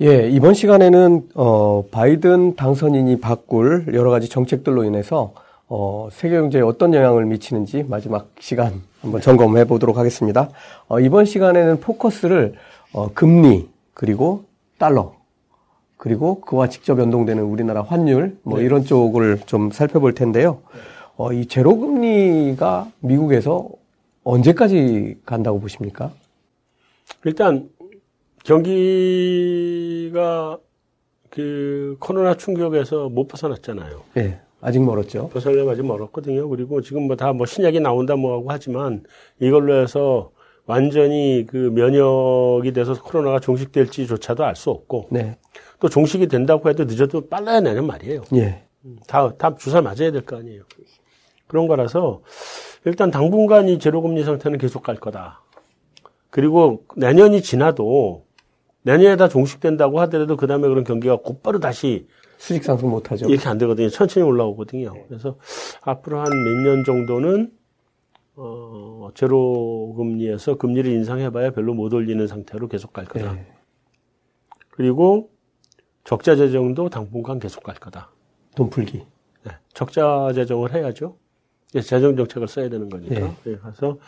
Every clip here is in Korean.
예, 이번 시간에는 어, 바이든 당선인이 바꿀 여러 가지 정책들로 인해서 어, 세계 경제에 어떤 영향을 미치는지 마지막 시간 한번 점검해 보도록 하겠습니다. 어, 이번 시간에는 포커스를 어, 금리 그리고 달러 그리고 그와 직접 연동되는 우리나라 환율 뭐 네. 이런 쪽을 좀 살펴볼 텐데요. 어, 이 제로 금리가 미국에서 언제까지 간다고 보십니까? 일단 경기 가 그 코로나 충격에서 못 벗어났잖아요. 네, 아직 멀었죠. 벗어나려면 아직 멀었거든요. 그리고 지금 뭐 다뭐 뭐 신약이 나온다 뭐 하고 하지만 이걸로 해서 완전히 그 면역이 돼서 코로나가 종식될지조차도 알 수 없고 네. 또 종식이 된다고 해도 늦어도 빨라야 내는 말이에요. 예. 다, 다 주사 맞아야 될 거 아니에요. 그런 거라서 일단 당분간 이 제로금리 상태는 계속 갈 거다. 그리고 내년이 지나도 내년에 다 종식된다고 하더라도 그 다음에 그런 경기가 곧바로 다시 수직 상승 못하죠. 이렇게 안 되거든요. 천천히 올라오거든요. 그래서 앞으로 한 몇 년 정도는 어, 제로 금리에서 금리를 인상해봐야 별로 못 올리는 상태로 계속 갈 거다. 네. 그리고 적자 재정도 당분간 계속 갈 거다. 돈 풀기. 네. 적자 재정을 해야죠. 재정 정책을 써야 되는 거니까. 네. 네. 그래서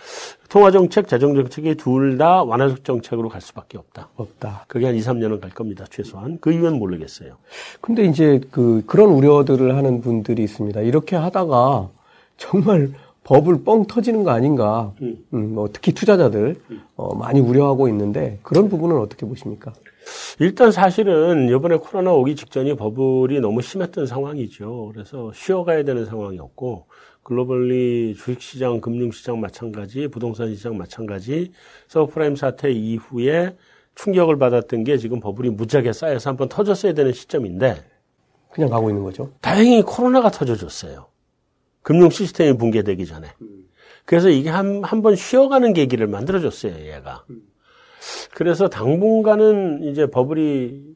통화 정책, 재정 정책이 둘 다 완화적 정책으로 갈 수밖에 없다. 없다. 그게 한 2, 3년은 갈 겁니다. 최소한. 그 이유는 모르겠어요. 근데 이제 그 그런 우려들을 하는 분들이 있습니다. 이렇게 하다가 정말 법을 뻥 터지는 거 아닌가. 음. 음, 뭐 특히 투자자들 음. 어, 많이 우려하고 있는데 그런 부분은 어떻게 보십니까? 일단 사실은 이번에 코로나 오기 직전이 버블이 너무 심했던 상황이죠. 그래서 쉬어가야 되는 상황이었고 globally 주식시장, 금융시장 마찬가지, 부동산 시장 마찬가지, 서브프라임 사태 이후에 충격을 받았던 게 지금 버블이 무지하게 쌓여서 한번 터졌어야 되는 시점인데 그냥 가고 있는 거죠. 다행히 코로나가 터져줬어요. 금융 시스템이 붕괴되기 전에. 그래서 이게 한, 한 번 쉬어가는 계기를 만들어줬어요, 얘가. 그래서 당분간은 이제 버블이 이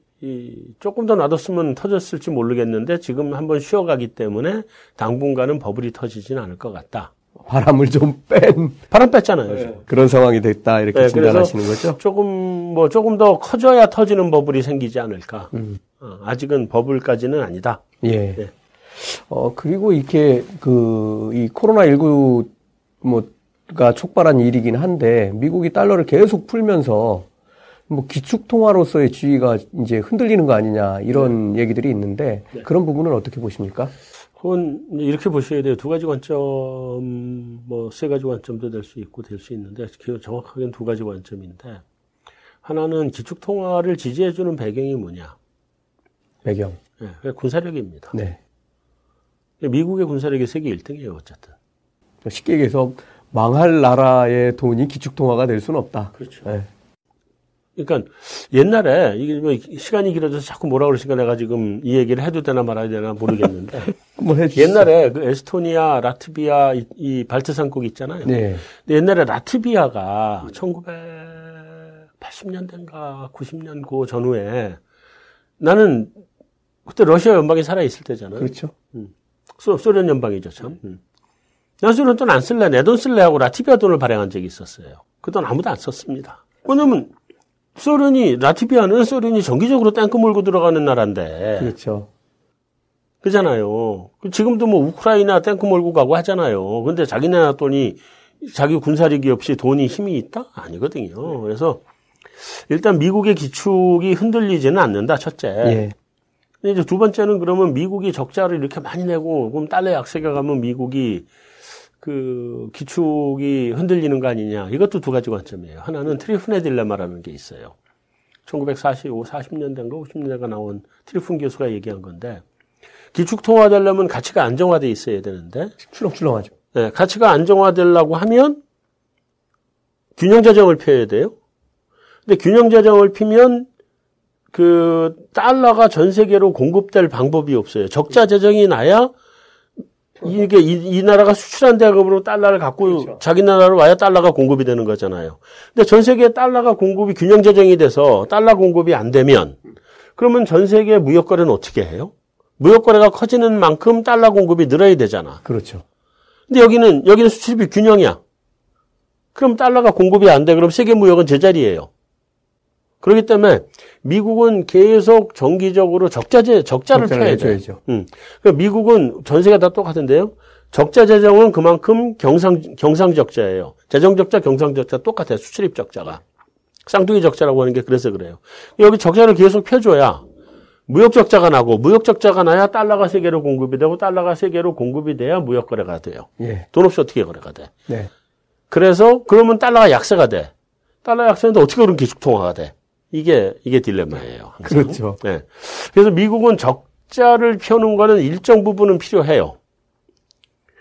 조금 더 놔뒀으면 터졌을지 모르겠는데 지금 한번 쉬어가기 때문에 당분간은 버블이 터지진 않을 것 같다. 바람을 좀 뺀. 바람 뺐잖아요. 네. 그런 상황이 됐다 이렇게 네, 진단하시는 거죠? 조금 뭐 조금 더 커져야 터지는 버블이 생기지 않을까. 음. 어, 아직은 버블까지는 아니다. 예. 네. 어 그리고 이렇게 그 이 코로나 19 뭐가 촉발한 일이긴 한데 미국이 달러를 계속 풀면서 뭐 기축 통화로서의 지위가 이제 흔들리는 거 아니냐 이런 네. 얘기들이 있는데 네. 그런 부분은 어떻게 보십니까? 그건 이렇게 보셔야 돼요. 두 가지 관점, 뭐 세 가지 관점도 될 수 있고 될 수 있는데 정확하게는 두 가지 관점인데 하나는 기축 통화를 지지해 주는 배경이 뭐냐? 배경. 네, 군사력입니다. 네. 미국의 군사력이 세계 1등이에요, 어쨌든. 쉽게 얘기해서 망할 나라의 돈이 기축통화가 될 수는 없다. 그렇죠. 네. 그러니까 옛날에 이게 뭐 시간이 길어져서 자꾸 뭐라 그러시니까 내가 지금 이 얘기를 해도 되나 말아야 되나 모르겠는데 뭐 옛날에 그 에스토니아, 라트비아 이, 이 발트산국 있잖아요. 네. 근데 옛날에 라트비아가 1980년대인가 90년 그 전후에 나는 그때 러시아 연방이 살아 있을 때잖아요. 그렇죠. 음. 소, 소련 연방이죠 참. 음. 난 소련 돈 안 쓸래, 내 돈 쓸래 하고 라트비아 돈을 발행한 적이 있었어요. 그 돈 아무도 안 썼습니다. 왜냐면 소련이 라트비아는 소련이 정기적으로 탱크 몰고 들어가는 나라인데. 그렇죠. 그잖아요. 지금도 뭐 우크라이나 탱크 몰고 가고 하잖아요. 근데 자기네 나 돈이 자기 군사력이 없이 돈이 힘이 있다? 아니거든요. 그래서 일단 미국의 기축이 흔들리지는 않는다. 첫째. 예. 근데 이제 두 번째는 그러면 미국이 적자를 이렇게 많이 내고 그럼 달러 약세가 가면 미국이 그 기축이 흔들리는 거 아니냐. 이것도 두 가지 관점이에요. 하나는 트리푼의 딜레마라는 게 있어요. 1945, 40년대인가 50년대가 나온 트리푼 교수가 얘기한 건데 기축 통화되려면 가치가 안정화돼 있어야 되는데 출렁출렁하죠. 네, 가치가 안정화되려고 하면 균형 재정을 펴야 돼요. 근데 균형 재정을 피면 그 달러가 전 세계로 공급될 방법이 없어요. 적자 재정이 나야 이게 이, 이 나라가 수출한 대금으로 달러를 갖고 그렇죠. 자기 나라로 와야 달러가 공급이 되는 거잖아요. 근데 전 세계 달러가 공급이 균형 재정이 돼서 달러 공급이 안 되면 그러면 전 세계 무역 거래는 어떻게 해요? 무역 거래가 커지는 만큼 달러 공급이 늘어야 되잖아. 그렇죠. 근데 여기는 여기는 수출입이 균형이야. 그럼 달러가 공급이 안 돼. 그럼 세계 무역은 제자리예요. 그렇기 때문에 미국은 계속 정기적으로 적자제 적자를 펴야 돼. 음. 그러니까 미국은 전세가 다 똑같은데요. 적자 재정은 그만큼 경상 경상 적자예요. 재정 적자, 경상 적자 똑같아요. 수출입 적자가 쌍둥이 적자라고 하는 게 그래서 그래요. 여기 적자를 계속 펴줘야 무역 적자가 나고 무역 적자가 나야 달러가 세계로 공급이 되고 달러가 세계로 공급이 돼야 무역 거래가 돼요. 예. 돈 없이 어떻게 거래가 돼? 네. 그래서 그러면 달러가 약세가 돼. 달러 약세인데 어떻게 그런 기축 통화가 돼? 이게 이게 딜레마예요. 항상. 그렇죠. 네. 그래서 미국은 적자를 펴는 거는 일정 부분은 필요해요.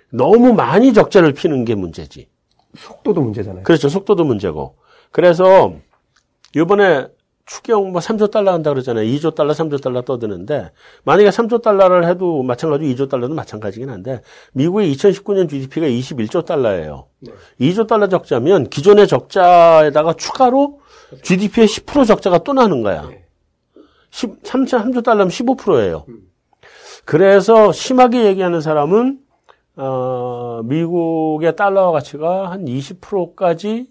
너무 많이 적자를 피는 게 문제지. 속도도 문제잖아요. 그렇죠. 속도도 문제고. 그래서 이번에 추경 뭐 3조 달러 한다 그러잖아요. 2조 달러, 3조 달러 떠드는데 만약에 3조 달러를 해도 마찬가지로 2조 달러도 마찬가지긴 한데 미국의 2019년 GDP가 21조 달러예요. 네. 2조 달러 적자면 기존의 적자에다가 추가로 GDP의 10% 적자가 또 나는 거야. 네. 10, 3, 3조 달러면 15%예요. 음. 그래서 심하게 얘기하는 사람은 어, 미국의 달러 가치가 한 20%까지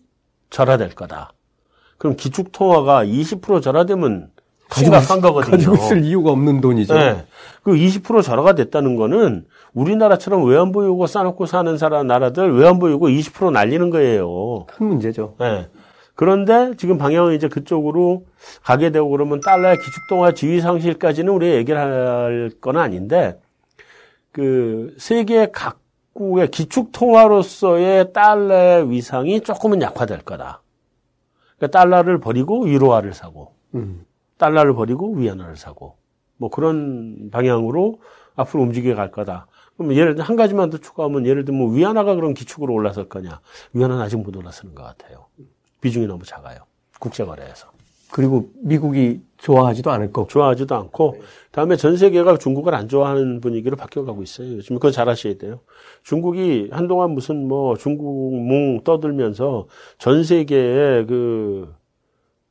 절하될 거다. 그럼 기축 통화가 20% 절하되면 심각한 거거든요. 가지고 있을 이유가 없는 돈이죠. 네. 그20% 절하가 됐다는 거는 우리나라처럼 외환보 유고 싸놓고 사는 사람 나라들 외환보 유고 20% 날리는 거예요. 큰 문제죠. 네. 그런데 지금 방향은 이제 그쪽으로 가게 되고 그러면 달러의 기축통화 지위 상실까지는 우리가 얘기를 할 건 아닌데 그 세계 각국의 기축통화로서의 달러의 위상이 조금은 약화될 거다. 그러니까 달러를 버리고 유로화를 사고, 음. 달러를 버리고 위안화를 사고, 뭐 그런 방향으로 앞으로 움직여 갈 거다. 그럼 예를 들어 한 가지만 더 추가하면 예를 들면 뭐 위안화가 그런 기축으로 올라설 거냐? 위안화는 아직 못 올라서는 것 같아요. 비중이 너무 작아요. 국제 거래에서. 그리고 미국이 좋아하지도 않을 거고. 좋아하지도 않고, 다음에 전 세계가 중국을 안 좋아하는 분위기로 바뀌어가고 있어요. 요즘 그건 잘 아셔야 돼요. 중국이 한동안 무슨 뭐 중국 몽 떠들면서 전 세계에 그,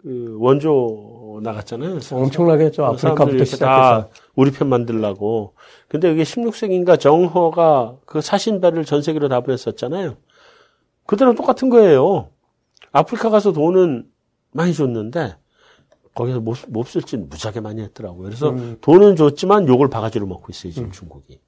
그 원조 나갔잖아요. 엄청나게 했죠. 아프리카부터 시작해서. 우리 편 만들라고. 근데 이게 16세기인가 정허가 그 사신배를 전 세계로 다 보냈었잖아요. 그때랑 똑같은 거예요. 아프리카 가서 돈은 많이 줬는데 거기서 못, 못 쓸지 무지하게 많이 했더라고요. 그래서 음. 돈은 줬지만 욕을 바가지로 먹고 있어요, 지금 음. 중국이.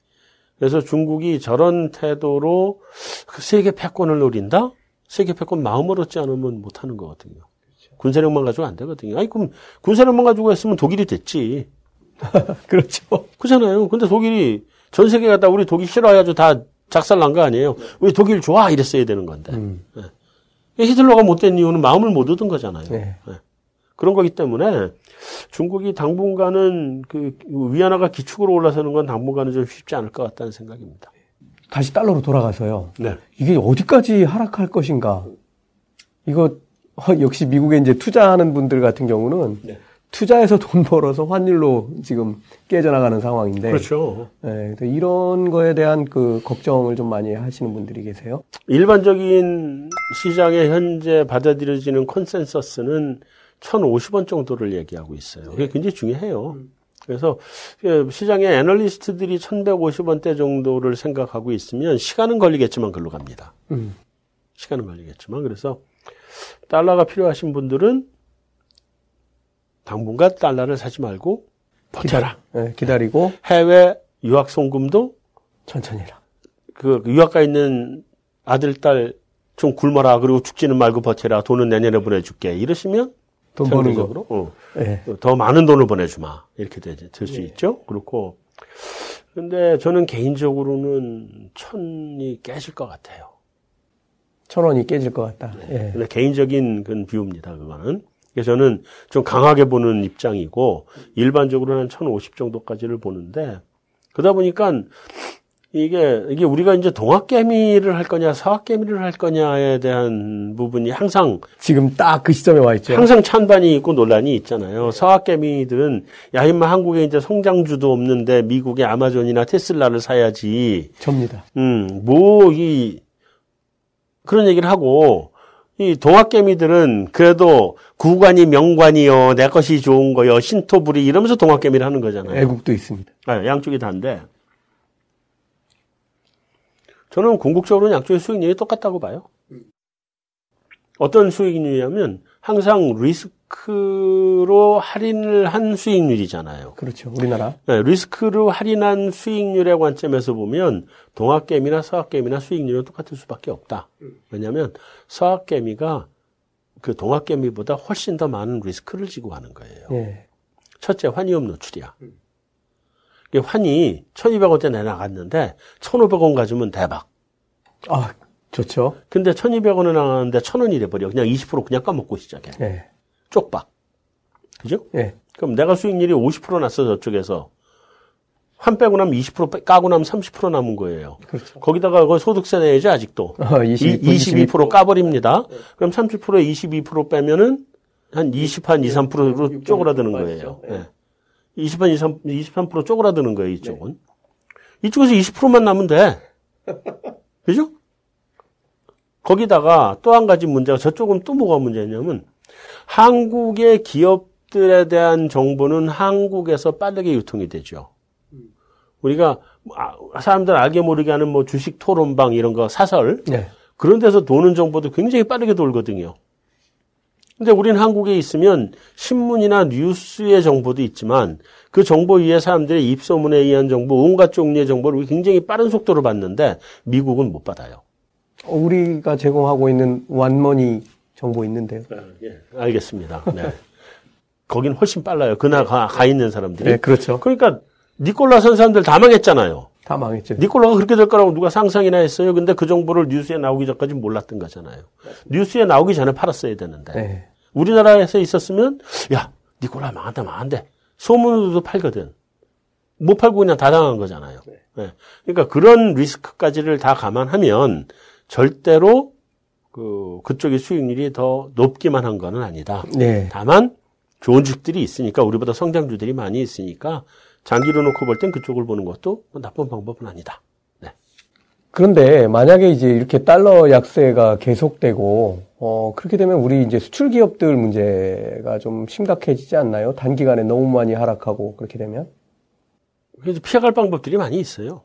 그래서 중국이 저런 태도로 그 세계 패권을 노린다? 세계 패권 마음을 얻지 않으면 못 하는 거거든요. 그렇죠. 군사력만 가지고 안 되거든요. 아니, 그럼 군사력만 가지고 했으면 독일이 됐지. 그렇죠. 그잖아요. 근데 독일이 전 세계 가 다 우리 독일 싫어해가지고 다 작살 난 거 아니에요. 우리 독일 좋아! 이랬어야 되는 건데. 음. 네. 히틀러가 못된 이유는 마음을 못 얻은 거잖아요. 네. 네. 그런 거기 때문에 중국이 당분간은 그 위안화가 기축으로 올라서는 건 당분간은 좀 쉽지 않을 것 같다는 생각입니다. 다시 달러로 돌아가서요. 네. 이게 어디까지 하락할 것인가? 이거 어, 역시 미국에 이제 투자하는 분들 같은 경우는 네. 투자해서 돈 벌어서 환율로 지금 깨져나가는 상황인데. 그렇죠. 네, 이런 거에 대한 그 걱정을 좀 많이 하시는 분들이 계세요. 일반적인 시장에 현재 받아들여지는 컨센서스는 1,050원 정도를 얘기하고 있어요. 그게 굉장히 중요해요. 그래서 시장의 애널리스트들이 1,150원대 정도를 생각하고 있으면 시간은 걸리겠지만 글로 갑니다. 음. 시간은 걸리겠지만 그래서 달러가 필요하신 분들은 당분간 달러를 사지 말고 버텨라. 기다리, 네, 기다리고 해외 유학 송금도 천천히 해라. 그 유학가 있는 아들 딸 좀 굶어라 그리고 죽지는 말고 버텨라 돈은 내년에 보내줄게 이러시면 돈 버는 거. 어. 네. 더 많은 돈을 보내주마. 이렇게 될수 네. 있죠. 그렇고. 근데 저는 개인적으로는 천이 깨질 것 같아요. 천 원이 깨질 것 같다. 네. 네. 근데 개인적인 그 view입니다. 그거는. 그래서 저는 좀 강하게 보는 입장이고 일반적으로는 한 1,050 정도까지를 보는데 그러다 보니까 이게 이게 우리가 이제 동학개미를 할 거냐 서학개미를 할 거냐에 대한 부분이 항상 지금 딱 그 시점에 와 있죠. 항상 찬반이 있고 논란이 있잖아요. 서학개미들은 야 임마 한국에 이제 성장주도 없는데 미국의 아마존이나 테슬라를 사야지. 접니다. 음, 뭐 이 그런 얘기를 하고 이 동학개미들은 그래도 구관이 명관이요 내 것이 좋은 거요 신토불이 이러면서 동학개미를 하는 거잖아요. 애국도 있습니다. 아, 양쪽이 다인데 저는 궁극적으로는 양쪽의 수익률이 똑같다고 봐요. 어떤 수익률이냐면 항상 리스크로 할인을 한 수익률이잖아요. 그렇죠. 우리나라. 네, 리스크로 할인한 수익률의 관점에서 보면 동학개미나 서학개미나 수익률은 똑같을 수밖에 없다. 왜냐하면 서학개미가 그 동학개미보다 훨씬 더 많은 리스크를 지고 가는 거예요. 예. 첫째, 환위험 노출이야. 환이 1200원대 내나갔는데 1500원 가지면 대박. 아, 좋죠. 근데 1200원에 나가는데 1000원이 돼버려. 그냥 20% 그냥 까먹고 시작해. 예. 쪽박. 그죠? 예. 그럼 내가 수익률이 50% 났어, 저쪽에서. 환 빼고 나면 20% 까고 나면 30% 남은 거예요. 그렇죠. 거기다가 그 소득세 내야죠, 아직도. 어, 22, 22% 까버립니다. 그럼 30%에 22% 빼면은 한 20, 한 2, 3%로 쪼그라드는 거예요. 예. 예. 20, 한 2, 3, 23% 쪼그라드는 거예요, 이쪽은. 이쪽에서 20%만 남으면 돼. 그죠? 거기다가 또 한 가지 문제가 저쪽은 또 뭐가 문제냐면 한국의 기업들에 대한 정보는 한국에서 빠르게 유통이 되죠. 우리가 아, 사람들 알게 모르게 하는 뭐 주식 토론방 이런 거 사설 예. 그런 데서 도는 정보도 굉장히 빠르게 돌거든요. 근데 우리는 한국에 있으면 신문이나 뉴스의 정보도 있지만 그 정보 위에 사람들의 입소문에 의한 정보, 온갖 종류의 정보를 굉장히 빠른 속도로 받는데 미국은 못 받아요. 어, 우리가 제공하고 있는 완머니 정보 있는데요. 예, 알겠습니다. 네. 거긴 훨씬 빨라요. 그날 가, 가 있는 사람들이. 네, 그렇죠. 그러니까 니콜라 선 사람들 다 망했잖아요. 다 망했죠. 니콜라가 그렇게 될 거라고 누가 상상이나 했어요. 근데 그 정보를 뉴스에 나오기 전까지 몰랐던 거잖아요. 뉴스에 나오기 전에 팔았어야 되는데. 네. 우리나라에서 있었으면 야 니콜라 망한다 망한대. 소문으로도 팔거든. 못 팔고 그냥 다 당한 거잖아요. 네. 그러니까 그런 리스크까지를 다 감안하면 절대로 그 그쪽의 수익률이 더 높기만 한 거는 아니다. 네. 다만 좋은 주식들이 있으니까 우리보다 성장주들이 많이 있으니까 장기로 놓고 볼 땐 그쪽을 보는 것도 뭐 나쁜 방법은 아니다. 네. 그런데 만약에 이제 이렇게 달러 약세가 계속되고 어 그렇게 되면 우리 이제 수출 기업들 문제가 좀 심각해지지 않나요? 단기간에 너무 많이 하락하고 그렇게 되면? 그래서 피해갈 방법들이 많이 있어요.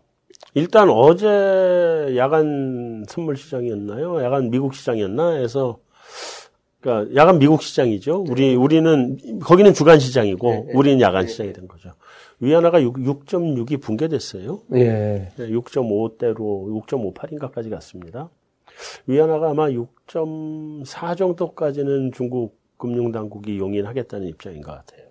일단 어제 야간 선물 시장이었나요? 야간 미국 시장이었나? 해서 그러니까 야간 미국 시장이죠. 우리 우리는 거기는 주간 시장이고 우리는 야간 시장이 된 거죠. 위안화가 6, 6.6이 붕괴됐어요. 예. 6.5대로 6.58인가까지 갔습니다. 위안화가 아마 6.4 정도까지는 중국 금융당국이 용인하겠다는 입장인 것 같아요.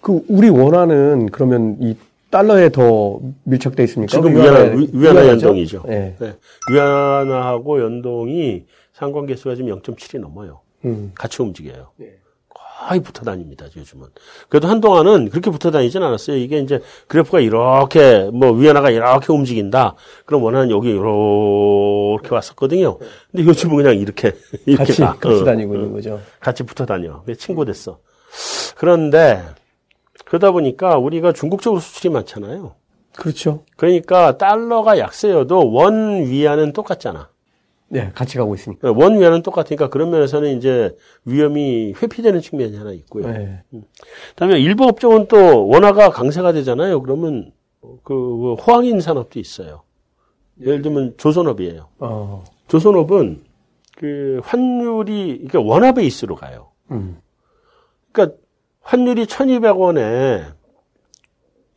그 우리 원화는 그러면 이 달러에 더 밀착돼 있습니까? 지금 그 위안화, 위안화? 연동이죠. 예. 네. 위안화하고 연동이 상관계수가 지금 0.7이 넘어요. 음. 같이 움직여요. 네. 거의 붙어 다닙니다, 요즘은. 그래도 한동안은 그렇게 붙어 다니진 않았어요. 이게 이제 그래프가 이렇게, 뭐, 위안화가 이렇게 움직인다. 그럼 원화는 여기 이렇게 왔었거든요. 근데 요즘은 그냥 이렇게, 이렇게 같이 가. 같이 어, 다니고 어. 있는 거죠. 같이 붙어 다녀. 친구 됐어. 그런데, 그러다 보니까 우리가 중국 쪽으로 수출이 많잖아요. 그렇죠. 그러니까 달러가 약세여도 원 위안은 똑같잖아. 네, 같이 가고 있으니까. 원 위안은 똑같으니까 그런 면에서는 이제 위험이 회피되는 측면이 하나 있고요. 네. 그다음에 일부 업종은 또 원화가 강세가 되잖아요. 그러면 그 호황인 산업도 있어요. 예를 들면 조선업이에요. 어. 조선업은 그 환율이 그러니까 원화 베이스로 가요. 음. 그러니까 환율이 1,200원에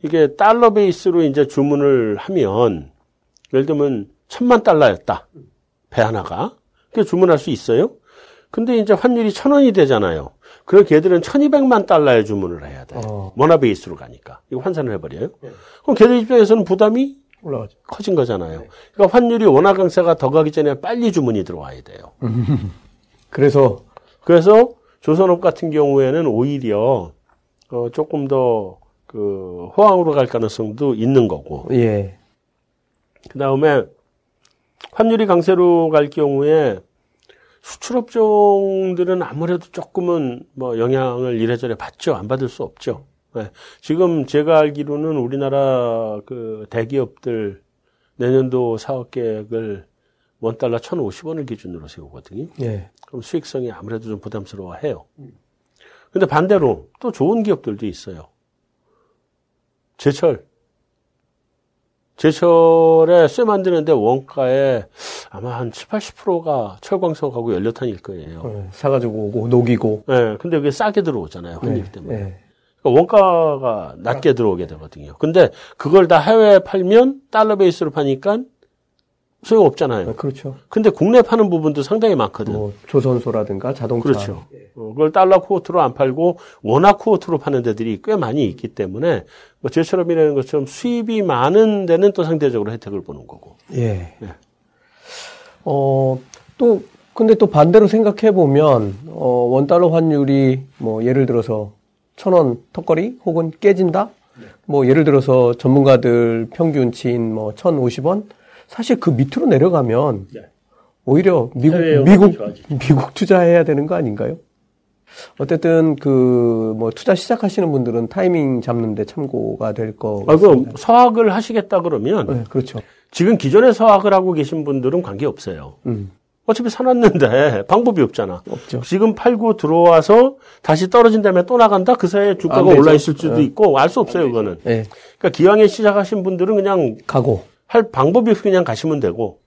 이게 달러 베이스로 이제 주문을 하면 예를 들면 천만 달러였다. 배 하나가. 그 주문할 수 있어요. 근데 이제 환율이 천 원이 되잖아요. 그럼 걔들은 1200만 달러의 주문을 해야 돼. 어. 원화 베이스로 가니까. 이거 환산을 해버려요. 그럼 걔들 입장에서는 부담이 올라가죠. 커진 거잖아요. 그러니까 환율이 원화 강세가 더 가기 전에 빨리 주문이 들어와야 돼요. 그래서 그래서 조선업 같은 경우에는 오히려 어, 조금 더 그 호황으로 갈 가능성도 있는 거고. 예. 그 다음에 환율이 강세로 갈 경우에 수출업종들은 아무래도 조금은 뭐 영향을 이래저래 받죠. 안 받을 수 없죠. 네. 지금 제가 알기로는 우리나라 그 대기업들 내년도 사업 계획을 원 달러 1,050원을 기준으로 세우거든요. 예. 그럼 수익성이 아무래도 좀 부담스러워 해요. 근데 반대로 또 좋은 기업들도 있어요. 제철. 제철에 쇠 만드는데 원가에 아마 한 7, 80%가 철광석하고 연료탄일 거예요. 네, 사가지고 오고 녹이고. 네, 근데 그게 싸게 들어오잖아요. 환율 네, 때문에. 네. 그러니까 원가가 낮게 들어오게 되거든요. 근데 그걸 다 해외에 팔면 달러 베이스로 파니까 소용 없잖아요. 네, 그렇죠. 근데 국내 파는 부분도 상당히 많거든. 뭐 조선소라든가 자동차. 그렇죠. 어, 그걸 달러 쿠어트로 안 팔고 원화 쿠어트로 파는 데들이 꽤 많이 있기 때문에 뭐 제처럼이라는 것처럼 수입이 많은 데는 또 상대적으로 혜택을 보는 거고. 예. 네. 어, 또, 근데 또 반대로 생각해 보면, 어, 원 달러 환율이 뭐 예를 들어서 천 원 턱걸이 혹은 깨진다? 뭐 예를 들어서 전문가들 평균치인 뭐 1,050원? 사실 그 밑으로 내려가면 네. 오히려 미국, 미국. 미국 투자해야 되는 거 아닌가요? 어쨌든 그 뭐 투자 시작하시는 분들은 타이밍 잡는데 참고가 될 거. 아, 그럼 서학을 하시겠다 그러면 네, 그렇죠. 지금 기존에 서학을 하고 계신 분들은 관계 없어요. 음, 어차피 사놨는데 방법이 없잖아. 없죠. 지금 팔고 들어와서 다시 떨어진 다음에 또 나간다? 그 사이에 주가가. 올라 있을 수도 네. 있고 알 수 없어요, 그거는. 예, 그러니까 기왕에 시작하신 분들은 그냥 가고. 할 방법이 없이 그냥 가시면 되고.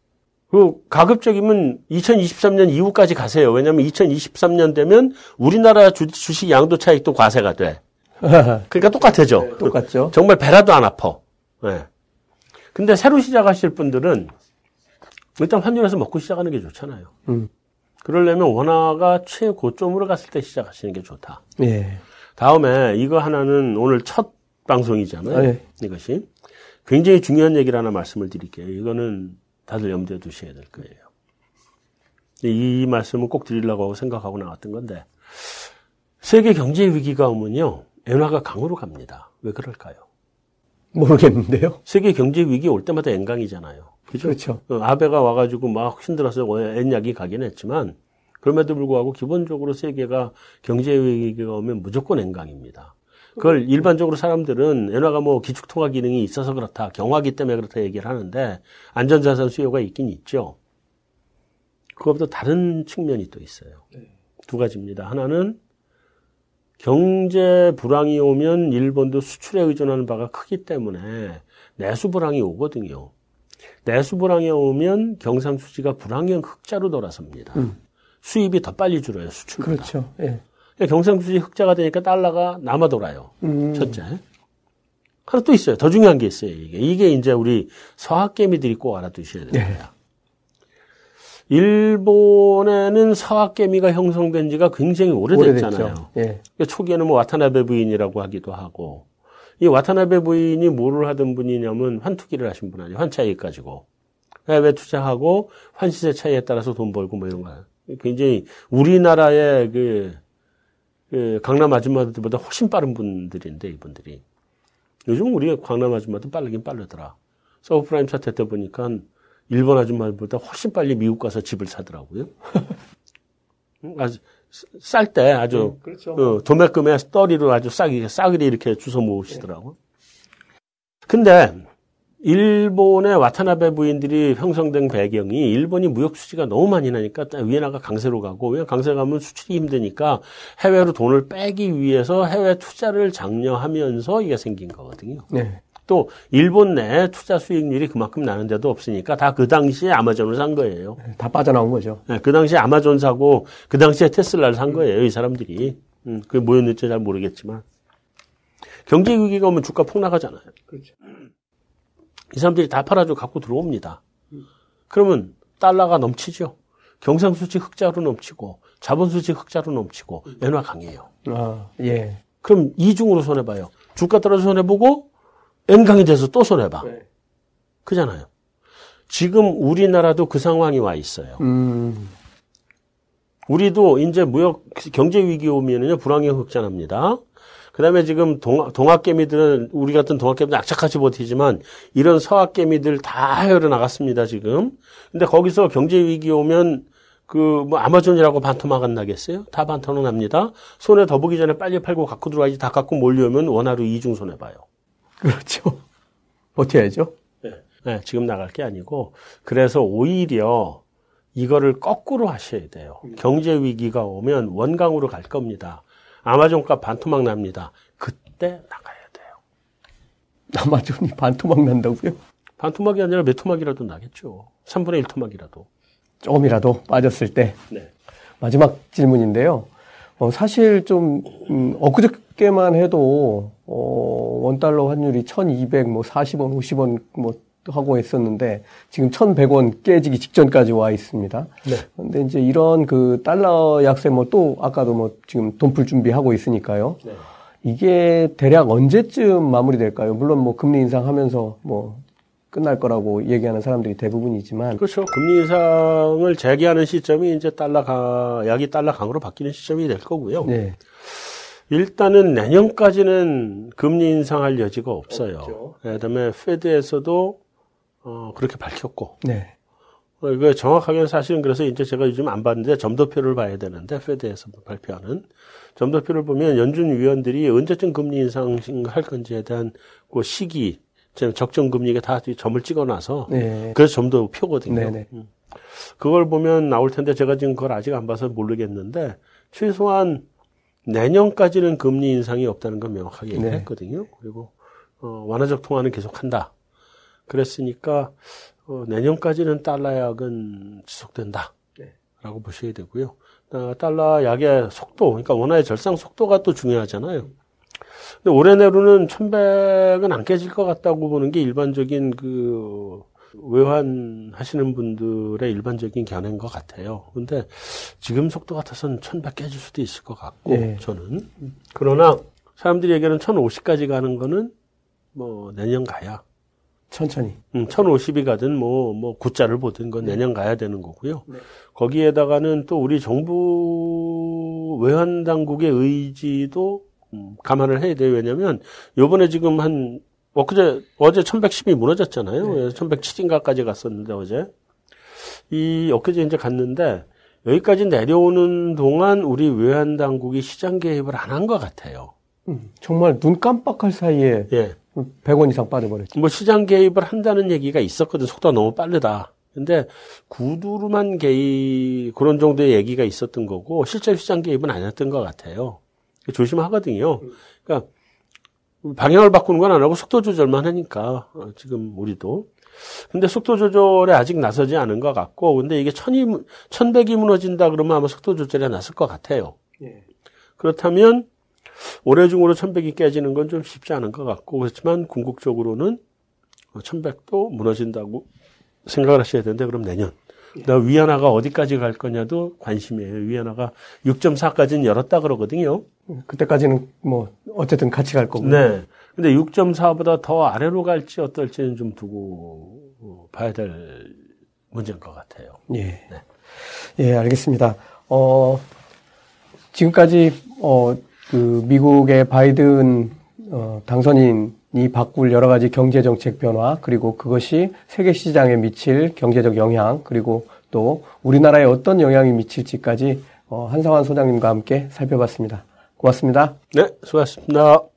그 가급적이면 2023년 이후까지 가세요. 왜냐하면 2023년 되면 우리나라 주, 주식 양도 차익도 과세가 돼. 그러니까 똑같아져. 똑같죠. 정말 배라도 안 아파. 예. 근데 새로 시작하실 분들은 일단 환율에서 먹고 시작하는 게 좋잖아요. 음, 그러려면 원화가 최고점으로 갔을 때 시작하시는 게 좋다. 예. 다음에 이거 하나는 오늘 첫 방송이잖아요. 아, 예. 이것이 굉장히 중요한 얘기를 하나 말씀을 드릴게요. 이거는 다들 염두에 두셔야 될 거예요. 이 말씀은 꼭 드리려고 하고 생각하고 나왔던 건데 세계 경제 위기가 오면요 엔화가 강으로 갑니다. 왜 그럴까요? 모르겠는데요. 세계 경제 위기 올 때마다 엔강이잖아요. 그죠? 그렇죠. 어, 아베가 와가지고 막 힘들어서 엔약이 가긴 했지만 그럼에도 불구하고 기본적으로 세계가 경제 위기가 오면 무조건 엔강입니다. 그걸 일반적으로 사람들은 엔화가 뭐 기축통화 기능이 있어서 그렇다, 경화기 때문에 그렇다 얘기를 하는데 안전자산 수요가 있긴 있죠. 그것보다 다른 측면이 또 있어요. 두 가지입니다. 하나는 경제 불황이 오면 일본도 수출에 의존하는 바가 크기 때문에 내수 불황이 오거든요. 내수 불황이 오면 경상수지가 불황형 흑자로 돌아섭니다. 수입이 더 빨리 줄어요, 수출보다. 그렇죠. 예. 경상수지 흑자가 되니까 달러가 남아 돌아요. 음, 첫째. 하나 또 있어요. 더 중요한 게 있어요. 이게 이게 이제 우리 서학개미들이 꼭 알아두셔야 네. 됩니다. 일본에는 서학개미가 형성된 지가 굉장히 오래됐잖아요. 예. 그러니까 초기에는 뭐 와타나베 부인이라고 하기도 하고 이 와타나베 부인이 뭐를 하던 분이냐면 환투기를 하신 분 아니에요. 환차익 가지고 해외 투자하고 환시세 차이에 따라서 돈 벌고 뭐 이런 거예요. 굉장히 우리나라의 그, 그 강남 아줌마들보다 훨씬 빠른 분들인데 이분들이 요즘 우리 강남 아줌마도 빠르긴 빠르더라. 서브프라임 사태 때 보니까 일본 아줌마들보다 훨씬 빨리 미국 가서 집을 사더라고요. 아주 쌀 때 아주 그렇죠. 어, 도매금에 떠리로 아주 싸게, 싸그리 이렇게 주워 모으시더라고. 근데, 일본의 와타나베 부인들이 형성된 배경이 일본이 무역 수지가 너무 많이 나니까 위에나가 강세로 가고, 왜 강세 가면 수출이 힘드니까 해외로 돈을 빼기 위해서 해외 투자를 장려하면서 이게 생긴 거거든요. 네. 또, 일본 내 투자 수익률이 그만큼 나는 데도 없으니까 다 그 당시에 아마존을 산 거예요. 다 빠져나온 거죠. 네, 그 당시에 아마존 사고 그 당시에 테슬라를 산 거예요, 이 사람들이. 음, 그게 뭐였는지 잘 모르겠지만. 경제 위기가 오면 주가 폭락하잖아요. 그렇죠. 이 사람들이 다 팔아주고 갖고 들어옵니다. 그러면 달러가 넘치죠. 경상수지 흑자로 넘치고 자본수지 흑자로 넘치고 엔화 강해요. 아, 예. 그럼 이중으로 손해봐요. 주가 떨어져 손해보고 엔강이 돼서 또 손해봐. 네. 그잖아요. 지금 우리나라도 그 상황이 와 있어요. 음, 우리도 이제 무역 경제 위기 오면은요 불황형 흑자납니다. 그 다음에 지금 동, 동학개미들은 우리 같은 동학개미들 악착같이 버티지만 이런 서학개미들 다 해외로 나갔습니다 지금. 근데 거기서 경제 위기 오면 그 뭐 아마존이라고 반토막 안 나겠어요? 다 반토막 납니다. 손에 더 보기 전에 빨리 팔고 갖고 들어와야지 다 갖고 몰려오면 원하루 이중 손해 봐요. 그렇죠. 버텨야죠. 네, 지금 나갈 게 아니고 그래서 오히려 이거를 거꾸로 하셔야 돼요. 경제 위기가 오면 원강으로 갈 겁니다. 아마존 값 반토막 납니다. 그때 나가야 돼요. 아마존이 반토막 난다고요? 반토막이 아니라 몇 토막이라도 나겠죠. 3분의 1 토막이라도. 조금이라도 빠졌을 때 네. 마지막 질문인데요. 어, 사실 좀 음, 엊그저께만 해도 어, 원달러 환율이 1,200, 뭐 40원, 50원 뭐 하고 했었는데 지금 1,100원 깨지기 직전까지 와 있습니다. 네. 근데 이제 이런 그 달러 약세 뭐 또 아까도 뭐 지금 돈 풀 준비하고 있으니까요. 네. 이게 대략 언제쯤 마무리될까요? 물론 뭐 금리 인상하면서 뭐 끝날 거라고 얘기하는 사람들이 대부분이지만 그렇죠. 금리 인상을 재개하는 시점이 이제 달러 가, 약이 달러 강으로 바뀌는 시점이 될 거고요. 네. 일단은 내년까지는 금리 인상할 여지가 없어요. 없죠. 그다음에 Fed에서도 어, 그렇게 밝혔고 네. 어, 이거 정확하게는 사실은 그래서 이제 제가 요즘 안 봤는데 점도표를 봐야 되는데 페드에서 발표하는 점도표를 보면 연준 위원들이 언제쯤 금리 인상할 건지에 대한 그 시기, 적정 금리가 다 점을 찍어놔서 네. 그래서 점도표거든요. 네네. 음. 그걸 보면 나올 텐데 제가 지금 그걸 아직 안 봐서 모르겠는데 최소한 내년까지는 금리 인상이 없다는 건 명확하게 네. 얘기했거든요. 그리고 어, 완화적 통화는 계속한다. 그랬으니까 어, 내년까지는 달러 약은 지속된다. 네. 라고 보셔야 되고요. 어, 달러 약의 속도, 그러니까 원화의 절상 속도가 또 중요하잖아요. 근데 올해 내로는 1100은 안 깨질 것 같다고 보는 게 일반적인 그 외환 하시는 분들의 일반적인 견해인 것 같아요. 근데 지금 속도 같아서는 1100 깨질 수도 있을 것 같고, 네. 저는. 그러나 사람들이 얘기하는 1050까지 가는 거는 뭐 내년 가야 천천히. 음, 1050이 가든 뭐, 뭐, 구자를 보든 건 내년 가야 되는 거고요. 네. 거기에다가는 또 우리 정부 외환 당국의 의지도 음, 감안을 해야 돼요. 왜냐면 요번에 지금 한, 엊그제, 어제 1110이 무너졌잖아요. 네. 1107인가까지 갔었는데 어제. 이, 엊그제 이제 갔는데 여기까지 내려오는 동안 우리 외환 당국이 시장 개입을 안 한 것 같아요. 음, 정말 눈 깜빡할 사이에 예. 100원 이상 빠져버렸죠. 뭐 시장 개입을 한다는 얘기가 있었거든. 속도가 너무 빠르다. 근데 구두로만 개입 그런 정도의 얘기가 있었던 거고 실제 시장 개입은 안 했던 것 같아요. 조심하거든요. 그러니까 방향을 바꾸는 건 안 하고 속도 조절만 하니까 어, 지금 우리도. 근데 속도 조절에 아직 나서지 않은 것 같고 근데 이게 천이 천백이 무너진다 그러면 아마 속도 조절에 나설 것 같아요. 예. 그렇다면 올해 중으로 천백이 깨지는 건 좀 쉽지 않은 것 같고 그렇지만 궁극적으로는 천백도 무너진다고 생각을 하셔야 되는데 그럼 내년 나 위안화가 어디까지 갈 거냐도 관심이에요. 위안화가 6.4까지는 열었다 그러거든요. 그때까지는 뭐 어쨌든 같이 갈 거고. 네. 근데 6.4보다 더 아래로 갈지 어떨지는 좀 두고 어, 봐야 될 문제인 것 같아요. 예. 네. 예, 알겠습니다. 어, 지금까지, 어, 그, 미국의 바이든, 어, 당선인이 바꿀 여러 가지 경제 정책 변화, 그리고 그것이 세계 시장에 미칠 경제적 영향, 그리고 또 우리나라에 어떤 영향이 미칠지까지, 어, 한상환 소장님과 함께 살펴봤습니다. 고맙습니다. 네, 수고하셨습니다.